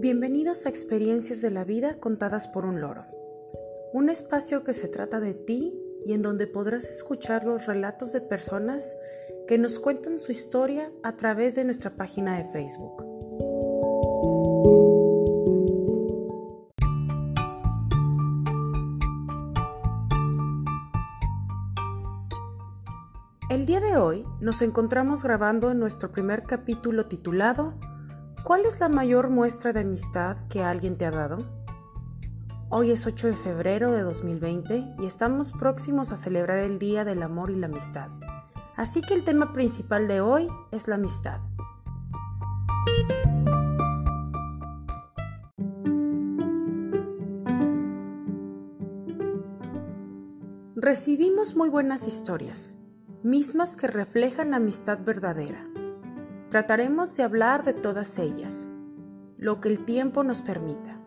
Bienvenidos a Experiencias de la Vida contadas por un loro, un espacio que se trata de ti y en donde podrás escuchar los relatos de personas que nos cuentan su historia a través de nuestra página de Facebook. El día de hoy nos encontramos grabando nuestro primer capítulo titulado ¿Cuál es la mayor muestra de amistad que alguien te ha dado? Hoy es 8 de febrero de 2020 y estamos próximos a celebrar el Día del Amor y la Amistad. Así que el tema principal de hoy es la amistad. Recibimos muy buenas historias, mismas que reflejan amistad verdadera. Trataremos de hablar de todas ellas, lo que el tiempo nos permita.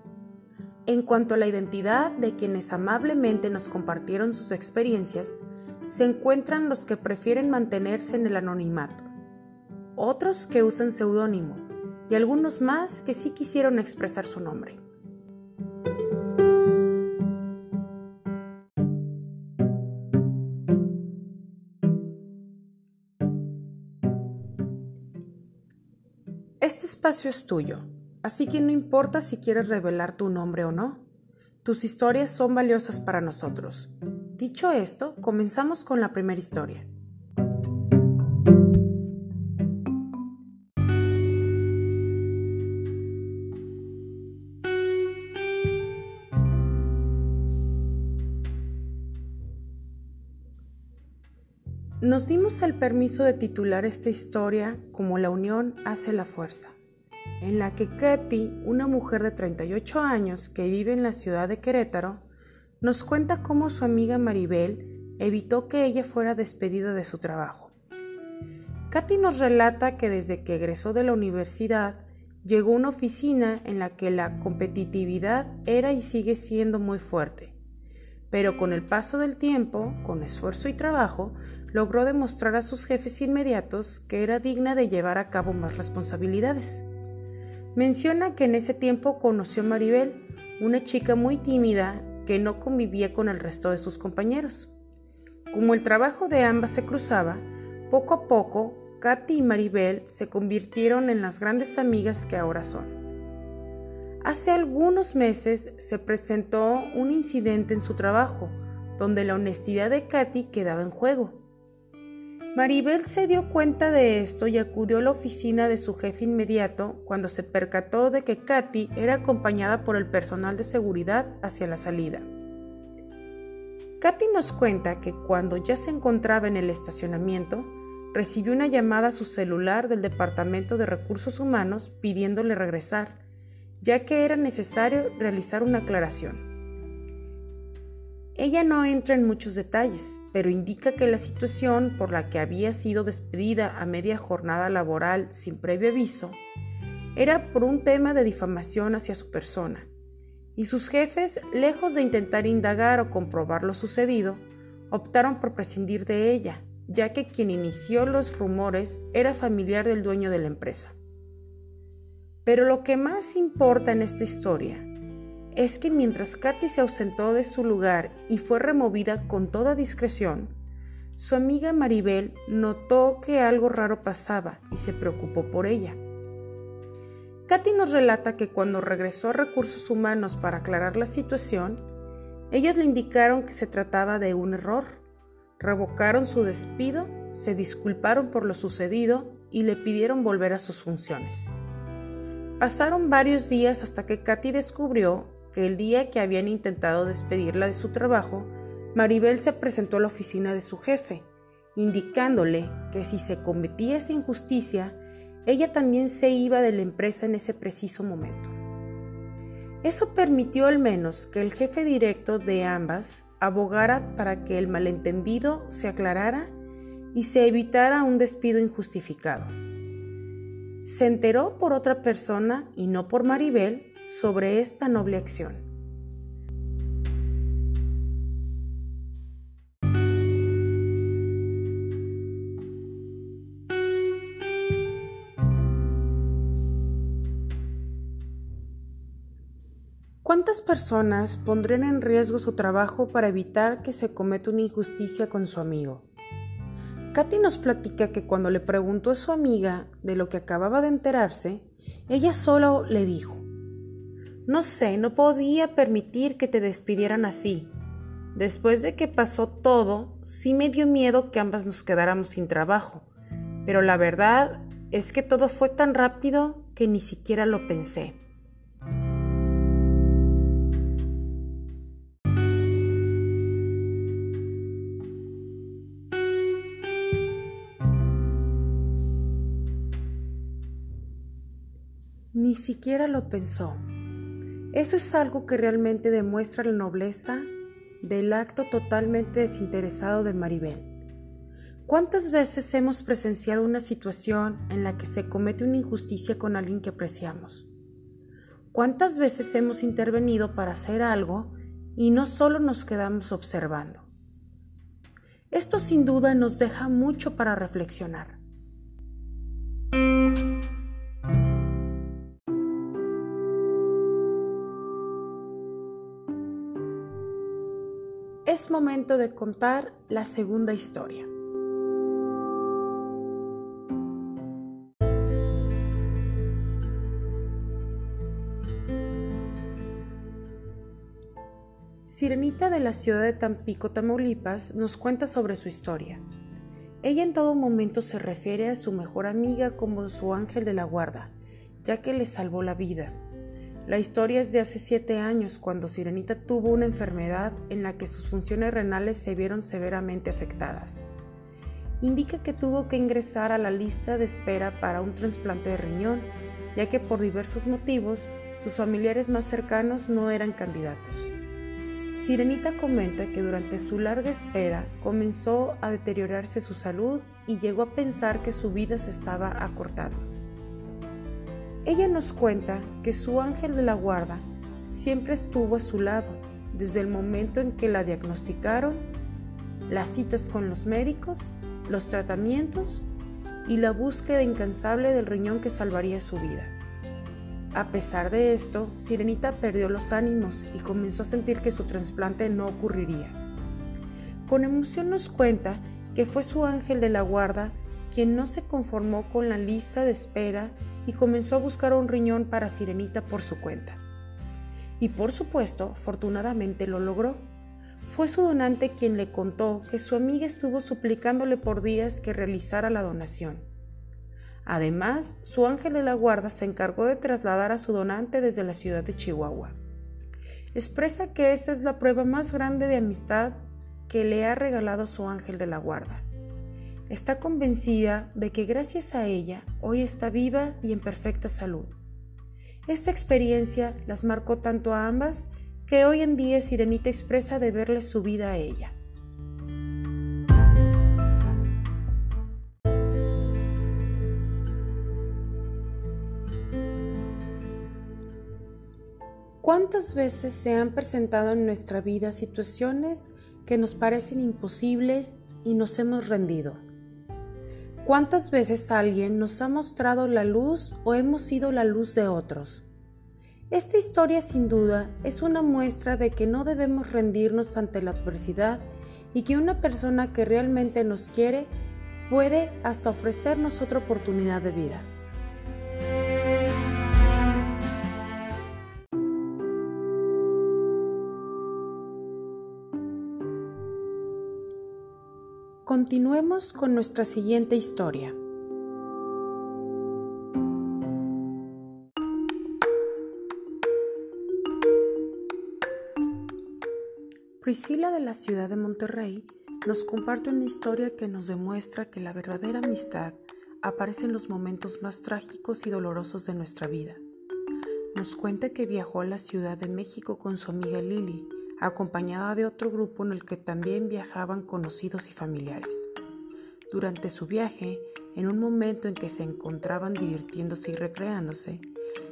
En cuanto a la identidad de quienes amablemente nos compartieron sus experiencias, se encuentran los que prefieren mantenerse en el anonimato, otros que usan seudónimo y algunos más que sí quisieron expresar su nombre. Espacio es tuyo, así que no importa si quieres revelar tu nombre o no. Tus historias son valiosas para nosotros. Dicho esto, comenzamos con la primera historia. Nos dimos el permiso de titular esta historia como La unión hace la fuerza, en la que Katy, una mujer de 38 años que vive en la ciudad de Querétaro, nos cuenta cómo su amiga Maribel evitó que ella fuera despedida de su trabajo. Katy nos relata que desde que egresó de la universidad llegó a una oficina en la que la competitividad era y sigue siendo muy fuerte, pero con el paso del tiempo, con esfuerzo y trabajo, logró demostrar a sus jefes inmediatos que era digna de llevar a cabo más responsabilidades. Menciona que en ese tiempo conoció a Maribel, una chica muy tímida que no convivía con el resto de sus compañeros. Como el trabajo de ambas se cruzaba, poco a poco Katy y Maribel se convirtieron en las grandes amigas que ahora son. Hace algunos meses se presentó un incidente en su trabajo, donde la honestidad de Katy quedaba en juego. Maribel se dio cuenta de esto y acudió a la oficina de su jefe inmediato cuando se percató de que Katy era acompañada por el personal de seguridad hacia la salida. Katy nos cuenta que cuando ya se encontraba en el estacionamiento, recibió una llamada a su celular del Departamento de Recursos Humanos pidiéndole regresar, ya que era necesario realizar una aclaración. Ella no entra en muchos detalles, pero indica que la situación por la que había sido despedida a media jornada laboral sin previo aviso era por un tema de difamación hacia su persona, y sus jefes, lejos de intentar indagar o comprobar lo sucedido, optaron por prescindir de ella, ya que quien inició los rumores era familiar del dueño de la empresa. Pero lo que más importa en esta historia es que mientras Katy se ausentó de su lugar y fue removida con toda discreción, su amiga Maribel notó que algo raro pasaba y se preocupó por ella. Katy nos relata que cuando regresó a recursos humanos para aclarar la situación, ellos le indicaron que se trataba de un error, revocaron su despido, se disculparon por lo sucedido y le pidieron volver a sus funciones. Pasaron varios días hasta que Katy descubrió que el día que habían intentado despedirla de su trabajo, Maribel se presentó a la oficina de su jefe, indicándole que si se cometía esa injusticia, ella también se iba de la empresa en ese preciso momento. Eso permitió al menos que el jefe directo de ambas abogara para que el malentendido se aclarara y se evitara un despido injustificado. Se enteró por otra persona y no por Maribel sobre esta noble acción. ¿Cuántas personas pondrían en riesgo su trabajo para evitar que se cometa una injusticia con su amigo? Katy nos platica que cuando le preguntó a su amiga de lo que acababa de enterarse, ella solo le dijo, No sé, no podía permitir que te despidieran así. Después de que pasó todo, sí me dio miedo que ambas nos quedáramos sin trabajo, pero la verdad es que todo fue tan rápido que ni siquiera lo pensé. Ni siquiera lo pensó. Eso es algo que realmente demuestra la nobleza del acto totalmente desinteresado de Maribel. ¿Cuántas veces hemos presenciado una situación en la que se comete una injusticia con alguien que apreciamos? ¿Cuántas veces hemos intervenido para hacer algo y no solo nos quedamos observando? Esto sin duda nos deja mucho para reflexionar. Es momento de contar la segunda historia. Sirenita de la ciudad de Tampico, Tamaulipas, nos cuenta sobre su historia. Ella en todo momento se refiere a su mejor amiga como su ángel de la guarda, ya que le salvó la vida. La historia es de hace siete años, cuando Sirenita tuvo una enfermedad en la que sus funciones renales se vieron severamente afectadas. Indica que tuvo que ingresar a la lista de espera para un trasplante de riñón, ya que por diversos motivos sus familiares más cercanos no eran candidatos. Sirenita comenta que durante su larga espera comenzó a deteriorarse su salud y llegó a pensar que su vida se estaba acortando. Ella nos cuenta que su ángel de la guarda siempre estuvo a su lado desde el momento en que la diagnosticaron, las citas con los médicos, los tratamientos y la búsqueda incansable del riñón que salvaría su vida. A pesar de esto, Sirenita perdió los ánimos y comenzó a sentir que su trasplante no ocurriría. Con emoción nos cuenta que fue su ángel de la guarda quien no se conformó con la lista de espera y comenzó a buscar un riñón para Sirenita por su cuenta. Y por supuesto, afortunadamente lo logró. Fue su donante quien le contó que su amiga estuvo suplicándole por días que realizara la donación. Además, su ángel de la guarda se encargó de trasladar a su donante desde la ciudad de Chihuahua. Expresa que esa es la prueba más grande de amistad que le ha regalado su ángel de la guarda está convencida de que gracias a ella hoy está viva y en perfecta salud. Esta experiencia las marcó tanto a ambas que hoy en día Sirenita expresa de verle su vida a ella. ¿Cuántas veces se han presentado en nuestra vida situaciones que nos parecen imposibles y nos hemos rendido? ¿Cuántas veces alguien nos ha mostrado la luz o hemos sido la luz de otros? Esta historia sin duda es una muestra de que no debemos rendirnos ante la adversidad y que una persona que realmente nos quiere puede hasta ofrecernos otra oportunidad de vida. Continuemos con nuestra siguiente historia. Priscila de la ciudad de Monterrey nos comparte una historia que nos demuestra que la verdadera amistad aparece en los momentos más trágicos y dolorosos de nuestra vida. Nos cuenta que viajó a la Ciudad de México con su amiga Lili, acompañada de otro grupo en el que también viajaban conocidos y familiares. Durante su viaje, en un momento en que se encontraban divirtiéndose y recreándose,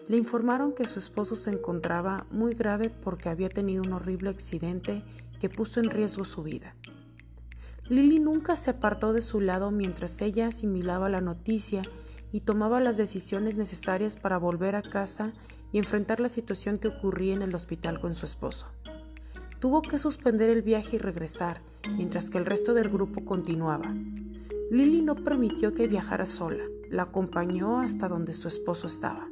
le informaron que su esposo se encontraba muy grave porque había tenido un horrible accidente que puso en riesgo su vida. Lily nunca se apartó de su lado mientras ella asimilaba la noticia y tomaba las decisiones necesarias para volver a casa y enfrentar la situación que ocurría en el hospital con su esposo. Tuvo que suspender el viaje y regresar, mientras que el resto del grupo continuaba. Lily no permitió que viajara sola, la acompañó hasta donde su esposo estaba.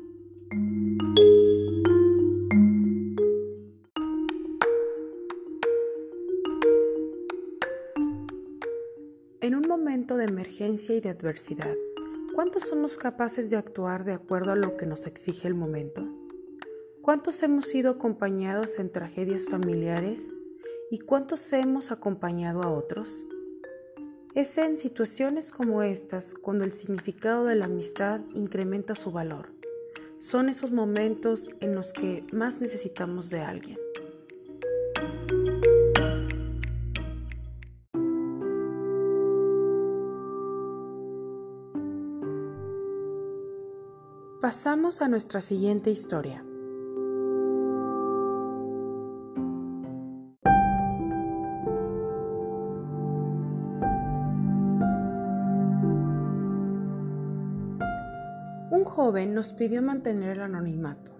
En un momento de emergencia y de adversidad, ¿cuántos somos capaces de actuar de acuerdo a lo que nos exige el momento? ¿Cuántos hemos sido acompañados en tragedias familiares y cuántos hemos acompañado a otros? Es en situaciones como estas cuando el significado de la amistad incrementa su valor. Son esos momentos en los que más necesitamos de alguien. Pasamos a nuestra siguiente historia. Un joven nos pidió mantener el anonimato.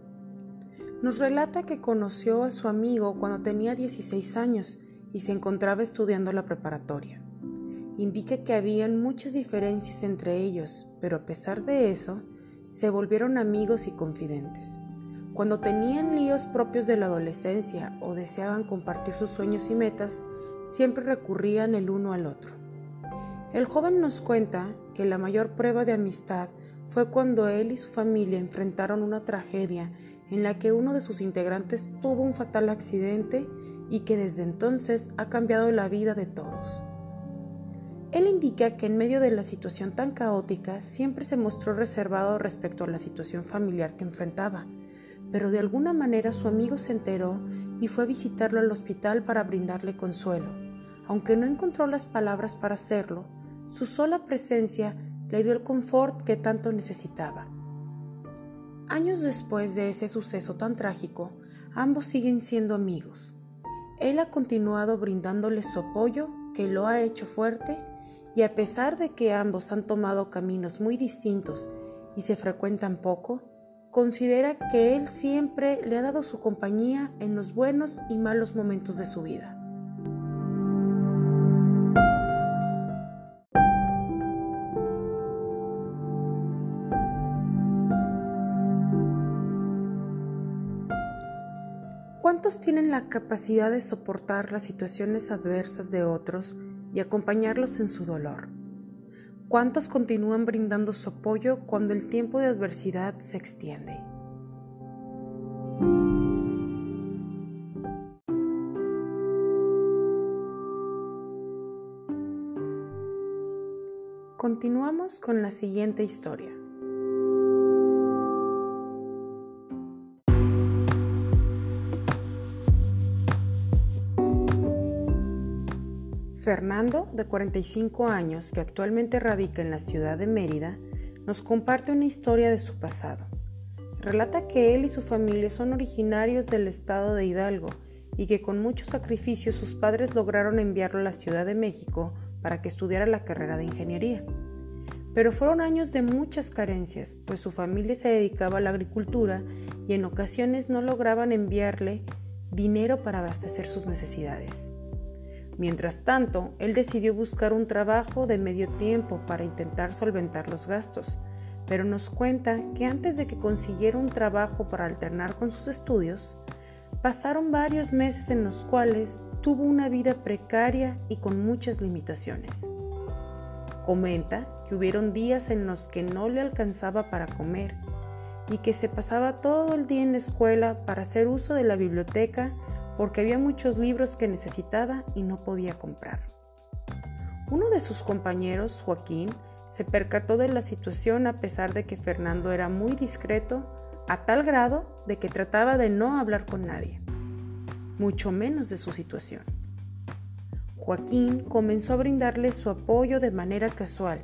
Nos relata que conoció a su amigo cuando tenía 16 años y se encontraba estudiando la preparatoria. Indica que habían muchas diferencias entre ellos, pero a pesar de eso, se volvieron amigos y confidentes. Cuando tenían líos propios de la adolescencia o deseaban compartir sus sueños y metas, siempre recurrían el uno al otro. El joven nos cuenta que la mayor prueba de amistad fue cuando él y su familia enfrentaron una tragedia en la que uno de sus integrantes tuvo un fatal accidente y que desde entonces ha cambiado la vida de todos. Él indica que en medio de la situación tan caótica siempre se mostró reservado respecto a la situación familiar que enfrentaba, pero de alguna manera su amigo se enteró y fue a visitarlo al hospital para brindarle consuelo. Aunque no encontró las palabras para hacerlo, su sola presencia le dio el confort que tanto necesitaba. Años después de ese suceso tan trágico, ambos siguen siendo amigos. Él ha continuado brindándole su apoyo que lo ha hecho fuerte y a pesar de que ambos han tomado caminos muy distintos y se frecuentan poco, considera que él siempre le ha dado su compañía en los buenos y malos momentos de su vida. ¿Cuántos tienen la capacidad de soportar las situaciones adversas de otros y acompañarlos en su dolor. ¿Cuántos continúan brindando su apoyo cuando el tiempo de adversidad se extiende? Continuamos con la siguiente historia. Fernando, de 45 años, que actualmente radica en la ciudad de Mérida, nos comparte una historia de su pasado. Relata que él y su familia son originarios del estado de Hidalgo y que con mucho sacrificio sus padres lograron enviarlo a la Ciudad de México para que estudiara la carrera de ingeniería. Pero fueron años de muchas carencias, pues su familia se dedicaba a la agricultura y en ocasiones no lograban enviarle dinero para abastecer sus necesidades. Mientras tanto, él decidió buscar un trabajo de medio tiempo para intentar solventar los gastos, pero nos cuenta que antes de que consiguiera un trabajo para alternar con sus estudios, pasaron varios meses en los cuales tuvo una vida precaria y con muchas limitaciones. Comenta que hubieron días en los que no le alcanzaba para comer y que se pasaba todo el día en la escuela para hacer uso de la biblioteca porque había muchos libros que necesitaba y no podía comprar. Uno de sus compañeros, Joaquín, se percató de la situación a pesar de que Fernando era muy discreto, a tal grado de que trataba de no hablar con nadie, mucho menos de su situación. Joaquín comenzó a brindarle su apoyo de manera casual,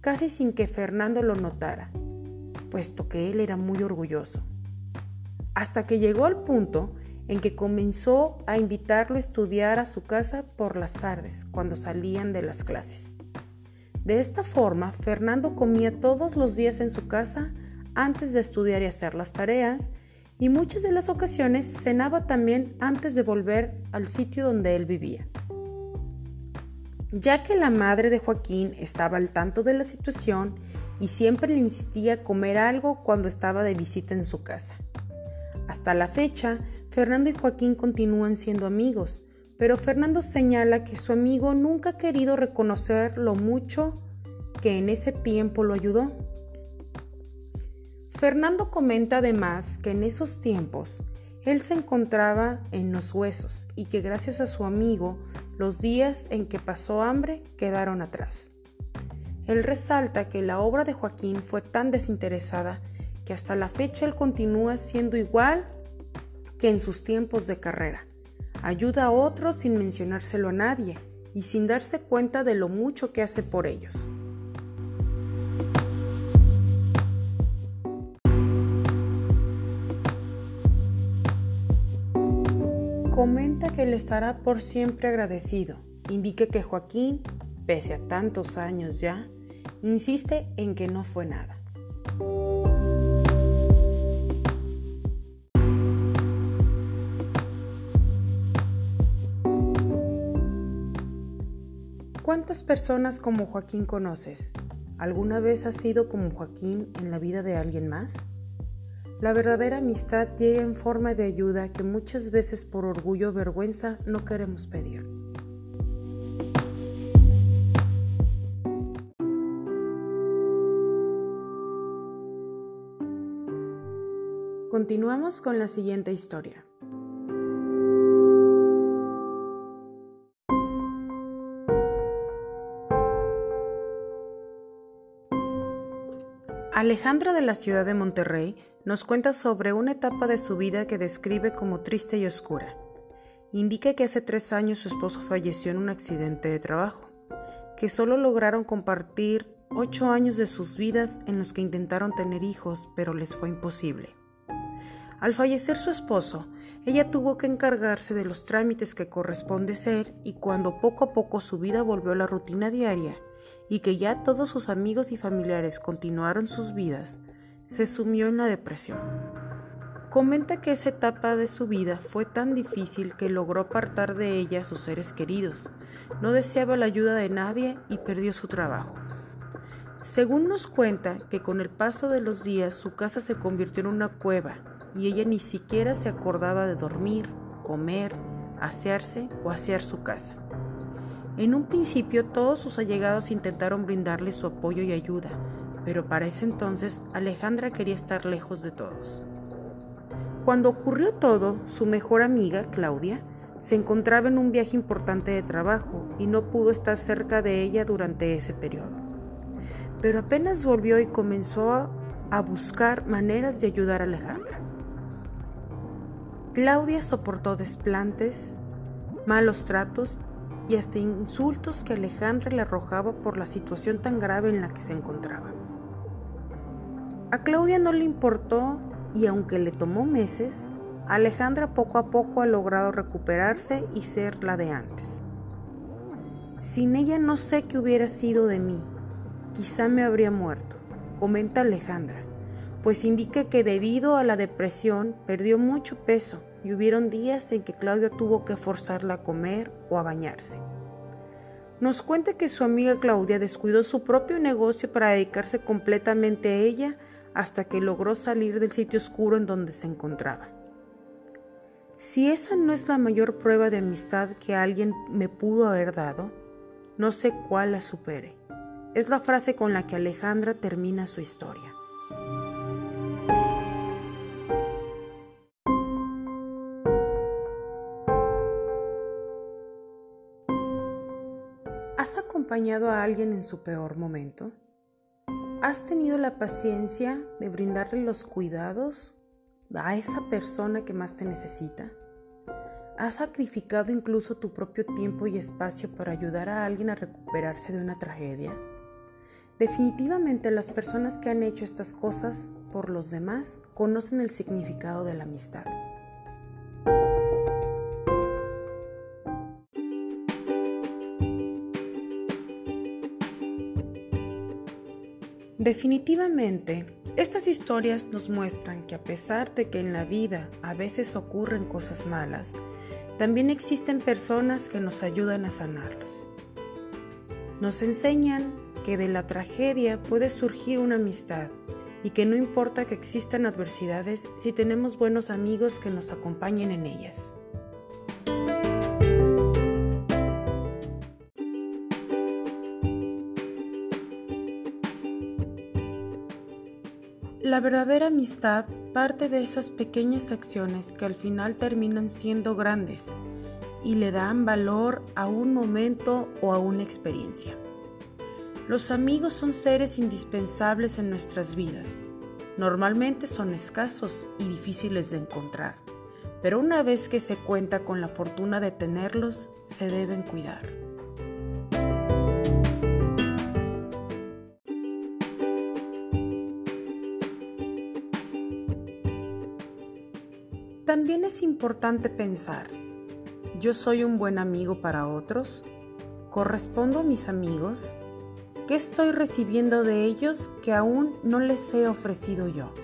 casi sin que Fernando lo notara, puesto que él era muy orgulloso. Hasta que llegó al punto en que comenzó a invitarlo a estudiar a su casa por las tardes, cuando salían de las clases. De esta forma, Fernando comía todos los días en su casa antes de estudiar y hacer las tareas, y muchas de las ocasiones cenaba también antes de volver al sitio donde él vivía. Ya que la madre de Joaquín estaba al tanto de la situación y siempre le insistía comer algo cuando estaba de visita en su casa. Hasta la fecha, Fernando y Joaquín continúan siendo amigos, pero Fernando señala que su amigo nunca ha querido reconocer lo mucho que en ese tiempo lo ayudó. Fernando comenta además que en esos tiempos él se encontraba en los huesos y que gracias a su amigo los días en que pasó hambre quedaron atrás. Él resalta que la obra de Joaquín fue tan desinteresada que hasta la fecha él continúa siendo igual que en sus tiempos de carrera. Ayuda a otros sin mencionárselo a nadie y sin darse cuenta de lo mucho que hace por ellos. Comenta que le estará por siempre agradecido. Indica que Joaquín, pese a tantos años ya, insiste en que no fue nada. ¿Cuántas personas como Joaquín conoces? ¿Alguna vez has sido como Joaquín en la vida de alguien más? La verdadera amistad llega en forma de ayuda que muchas veces por orgullo o vergüenza no queremos pedir. Continuamos con la siguiente historia. Alejandra de la ciudad de Monterrey nos cuenta sobre una etapa de su vida que describe como triste y oscura. Indica que hace tres años su esposo falleció en un accidente de trabajo, que solo lograron compartir ocho años de sus vidas en los que intentaron tener hijos, pero les fue imposible. Al fallecer su esposo, ella tuvo que encargarse de los trámites que corresponde ser y cuando poco a poco su vida volvió a la rutina diaria y que ya todos sus amigos y familiares continuaron sus vidas, se sumió en la depresión. Comenta que esa etapa de su vida fue tan difícil que logró apartar de ella a sus seres queridos, no deseaba la ayuda de nadie y perdió su trabajo. Según nos cuenta que con el paso de los días su casa se convirtió en una cueva y ella ni siquiera se acordaba de dormir, comer, asearse o asear su casa. En un principio todos sus allegados intentaron brindarle su apoyo y ayuda, pero para ese entonces Alejandra quería estar lejos de todos. Cuando ocurrió todo, su mejor amiga, Claudia, se encontraba en un viaje importante de trabajo y no pudo estar cerca de ella durante ese periodo. Pero apenas volvió y comenzó a, buscar maneras de ayudar a Alejandra. Claudia soportó desplantes, malos tratos y hasta insultos que Alejandra le arrojaba por la situación tan grave en la que se encontraba. A Claudia no le importó y aunque le tomó meses, Alejandra poco a poco ha logrado recuperarse y ser la de antes. Sin ella no sé qué hubiera sido de mí, quizá me habría muerto, comenta Alejandra, pues indica que debido a la depresión perdió mucho peso y hubieron días en que Claudia tuvo que forzarla a comer o a bañarse. Nos cuenta que su amiga Claudia descuidó su propio negocio para dedicarse completamente a ella hasta que logró salir del sitio oscuro en donde se encontraba. Si esa no es la mayor prueba de amistad que alguien me pudo haber dado, no sé cuál la supere. Es la frase con la que Alejandra termina su historia. Acompañado a alguien en su peor momento? ¿Has tenido la paciencia de brindarle los cuidados a esa persona que más te necesita? ¿Has sacrificado incluso tu propio tiempo y espacio para ayudar a alguien a recuperarse de una tragedia? Definitivamente las personas que han hecho estas cosas por los demás conocen el significado de la amistad. Definitivamente, Estas historias nos muestran que a pesar de que en la vida a veces ocurren cosas malas, también existen personas que nos ayudan a sanarlas. Nos enseñan que de la tragedia puede surgir una amistad y que no importa que existan adversidades si tenemos buenos amigos que nos acompañen en ellas. La verdadera amistad parte de esas pequeñas acciones que al final terminan siendo grandes y le dan valor a un momento o a una experiencia. Los amigos son seres indispensables en nuestras vidas. Normalmente son escasos y difíciles de encontrar, pero una vez que se cuenta con la fortuna de tenerlos, se deben cuidar. También es importante pensar, ¿yo soy un buen amigo para otros? ¿Correspondo a mis amigos? ¿Qué estoy recibiendo de ellos que aún no les he ofrecido yo?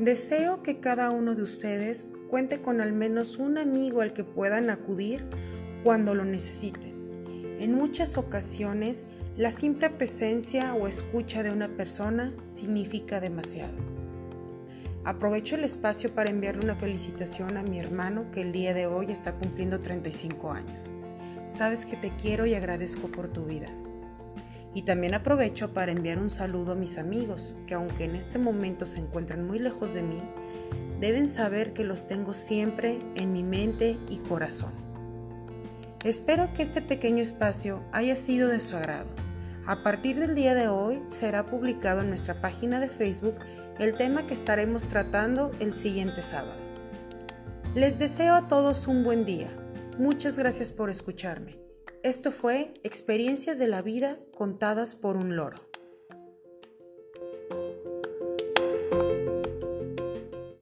Deseo que cada uno de ustedes cuente con al menos un amigo al que puedan acudir cuando lo necesiten. En muchas ocasiones, la simple presencia o escucha de una persona significa demasiado. Aprovecho el espacio para enviarle una felicitación a mi hermano que el día de hoy está cumpliendo 35 años. Sabes que te quiero y agradezco por tu vida. Y también aprovecho para enviar un saludo a mis amigos, que aunque en este momento se encuentran muy lejos de mí, deben saber que los tengo siempre en mi mente y corazón. Espero que este pequeño espacio haya sido de su agrado. A partir del día de hoy será publicado en nuestra página de Facebook el tema que estaremos tratando el siguiente sábado. Les deseo a todos un buen día. Muchas gracias por escucharme. Esto fue Experiencias de la Vida contadas por un loro.